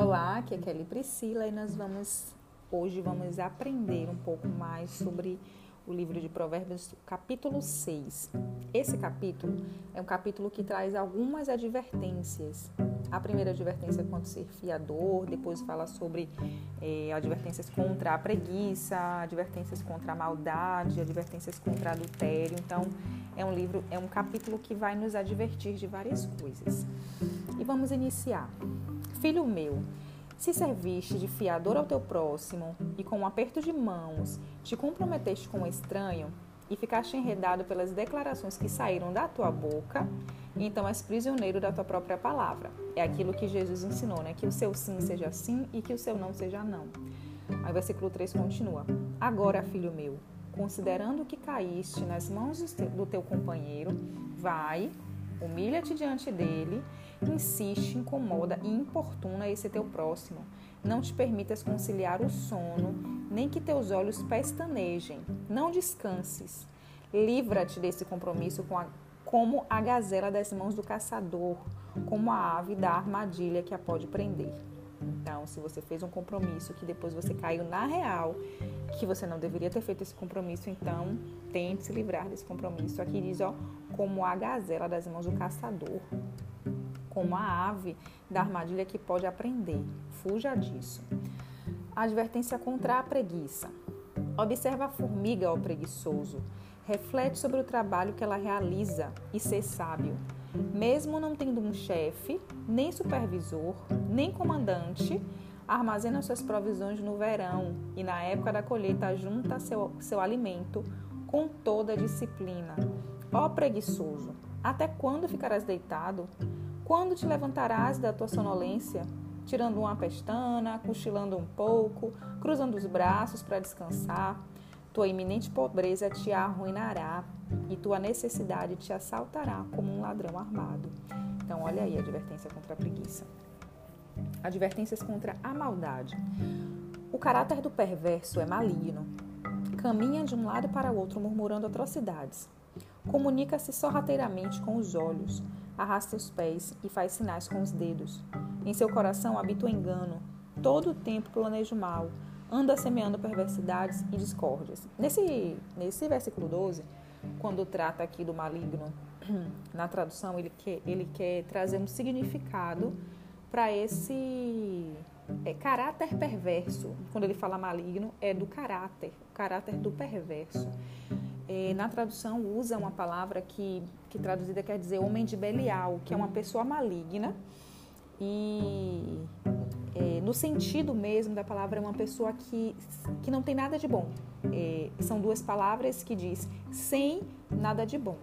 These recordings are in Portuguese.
Olá, aqui é Kelly Priscila e nós vamos hoje vamos aprender um pouco mais sobre o livro de Provérbios, capítulo 6. Esse capítulo é um capítulo que traz algumas advertências. A primeira advertência é contra ser fiador, depois fala sobre é, advertências contra a preguiça, advertências contra a maldade, advertências contra adultério. Então, é um livro, é um capítulo que vai nos advertir de várias coisas. E vamos iniciar. Filho meu, se serviste de fiador ao teu próximo e com um aperto de mãos te comprometeste com um estranho e ficaste enredado pelas declarações que saíram da tua boca, então és prisioneiro da tua própria palavra. É aquilo que Jesus ensinou, né? Que o seu sim seja sim e que o seu não seja não. Aí o versículo 3 continua: Agora, filho meu, considerando que caíste nas mãos do teu companheiro, vai, humilha-te diante dele insiste, incomoda e importuna esse teu próximo. Não te permitas conciliar o sono, nem que teus olhos pestanejem. Não descanses. Livra-te desse compromisso com a, como a gazela das mãos do caçador, como a ave da armadilha que a pode prender. Então, se você fez um compromisso que depois você caiu na real, que você não deveria ter feito esse compromisso, então tente se livrar desse compromisso. Aqui diz, ó, como a gazela das mãos do caçador como a ave da armadilha que pode aprender. Fuja disso. advertência contra a preguiça. Observa a formiga, ó preguiçoso. Reflete sobre o trabalho que ela realiza e ser sábio. Mesmo não tendo um chefe, nem supervisor, nem comandante, armazena suas provisões no verão e na época da colheita junta seu, seu alimento com toda a disciplina. Ó preguiçoso, até quando ficarás deitado? Quando te levantarás da tua sonolência, tirando uma pestana, cochilando um pouco, cruzando os braços para descansar, tua iminente pobreza te arruinará e tua necessidade te assaltará como um ladrão armado. Então, olha aí a advertência contra a preguiça. Advertências contra a maldade. O caráter do perverso é maligno. Caminha de um lado para o outro murmurando atrocidades. Comunica-se sorrateiramente com os olhos arrasta os pés e faz sinais com os dedos. Em seu coração habita o engano. Todo o tempo planeja o mal. Anda semeando perversidades e discórdias. Nesse, nesse versículo 12, quando trata aqui do maligno, na tradução, ele quer, ele quer trazer um significado para esse é, caráter perverso. Quando ele fala maligno, é do caráter, o caráter do perverso é, na tradução usa uma palavra que, que traduzida quer dizer homem de Belial, que é uma pessoa maligna e é, no sentido mesmo da palavra é uma pessoa que, que não tem nada de bom. É, são duas palavras que diz sem nada de bom.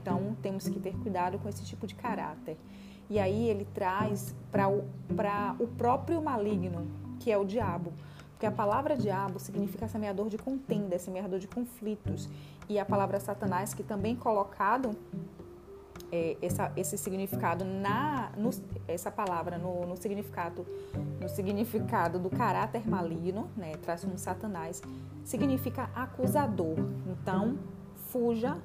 Então temos que ter cuidado com esse tipo de caráter. E aí ele traz para o, o próprio maligno, que é o diabo. Porque a palavra diabo significa semeador de contenda, semeador de conflitos. E a palavra satanás, que também colocado é, essa, esse significado na no, essa palavra no, no, significado no significado do caráter maligno, né, traz como Satanás, significa acusador. Então, fuja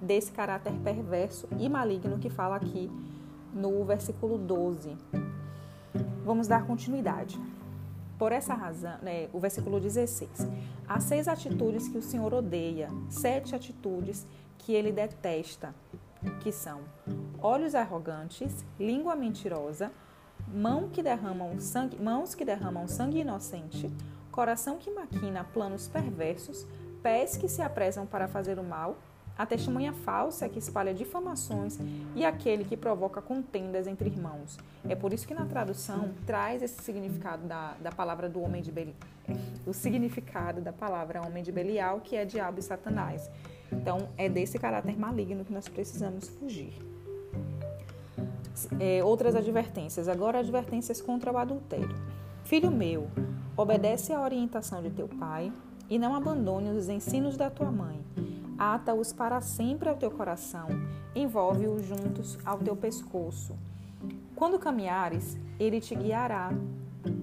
desse caráter perverso e maligno que fala aqui no versículo 12. Vamos dar continuidade. Por essa razão, né, o versículo 16: há seis atitudes que o Senhor odeia, sete atitudes que ele detesta, que são olhos arrogantes, língua mentirosa, mão que derramam sangue, mãos que derramam sangue inocente, coração que maquina planos perversos, pés que se apressam para fazer o mal, a testemunha falsa que espalha difamações e aquele que provoca contendas entre irmãos. É por isso que na tradução traz esse significado da, da palavra do homem de Belial, o significado da palavra homem de Belial, que é diabo e satanás. Então, é desse caráter maligno que nós precisamos fugir. É, outras advertências. Agora, advertências contra o adultério. Filho meu, obedece à orientação de teu pai e não abandone os ensinos da tua mãe ata-os para sempre ao teu coração, envolve-os juntos ao teu pescoço. Quando caminhares, ele te guiará.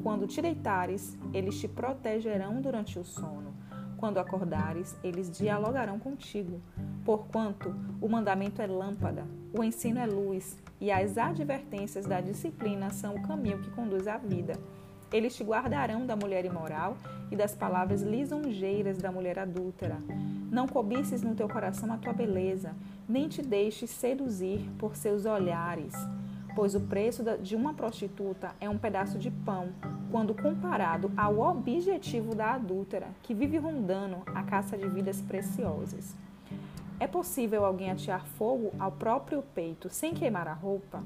Quando te deitares, eles te protegerão durante o sono. Quando acordares, eles dialogarão contigo. Porquanto o mandamento é lâmpada, o ensino é luz, e as advertências da disciplina são o caminho que conduz à vida. Eles te guardarão da mulher imoral e das palavras lisonjeiras da mulher adúltera. Não cobices no teu coração a tua beleza, nem te deixes seduzir por seus olhares, pois o preço de uma prostituta é um pedaço de pão, quando comparado ao objetivo da adúltera, que vive rondando a caça de vidas preciosas. É possível alguém atear fogo ao próprio peito sem queimar a roupa?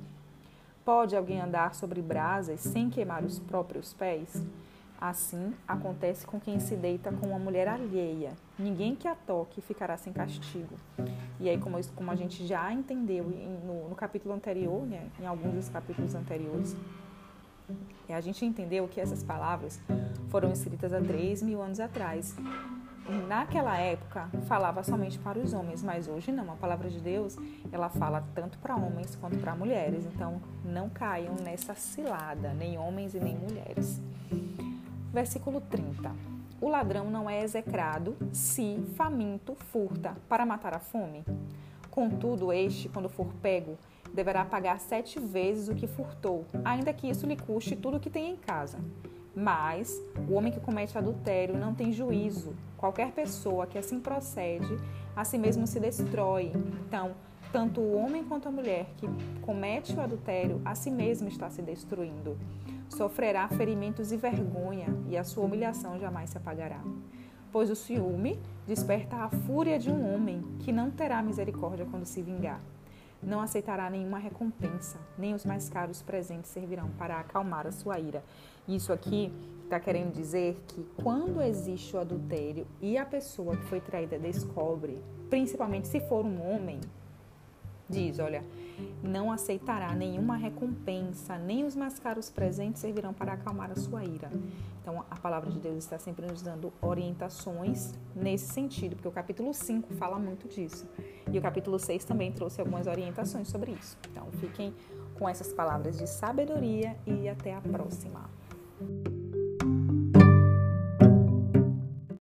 Pode alguém andar sobre brasas sem queimar os próprios pés? Assim acontece com quem se deita com uma mulher alheia. Ninguém que a toque ficará sem castigo. E aí, como, como a gente já entendeu no, no capítulo anterior, né, em alguns dos capítulos anteriores, a gente entendeu que essas palavras foram escritas há 3 mil anos atrás naquela época falava somente para os homens, mas hoje não. A palavra de Deus ela fala tanto para homens quanto para mulheres. Então não caiam nessa cilada, nem homens e nem mulheres. Versículo 30. O ladrão não é execrado se faminto furta para matar a fome. Contudo, este, quando for pego, deverá pagar sete vezes o que furtou, ainda que isso lhe custe tudo o que tem em casa. Mas o homem que comete adultério não tem juízo. Qualquer pessoa que assim procede, a si mesmo se destrói. Então, tanto o homem quanto a mulher que comete o adultério, a si mesmo está se destruindo. Sofrerá ferimentos e vergonha, e a sua humilhação jamais se apagará. Pois o ciúme desperta a fúria de um homem que não terá misericórdia quando se vingar. Não aceitará nenhuma recompensa, nem os mais caros presentes servirão para acalmar a sua ira. Isso aqui está querendo dizer que quando existe o adultério e a pessoa que foi traída descobre, principalmente se for um homem, diz: olha, não aceitará nenhuma recompensa, nem os mais caros presentes servirão para acalmar a sua ira. Então, a palavra de Deus está sempre nos dando orientações nesse sentido, porque o capítulo 5 fala muito disso. E o capítulo 6 também trouxe algumas orientações sobre isso. Então, fiquem com essas palavras de sabedoria e até a próxima.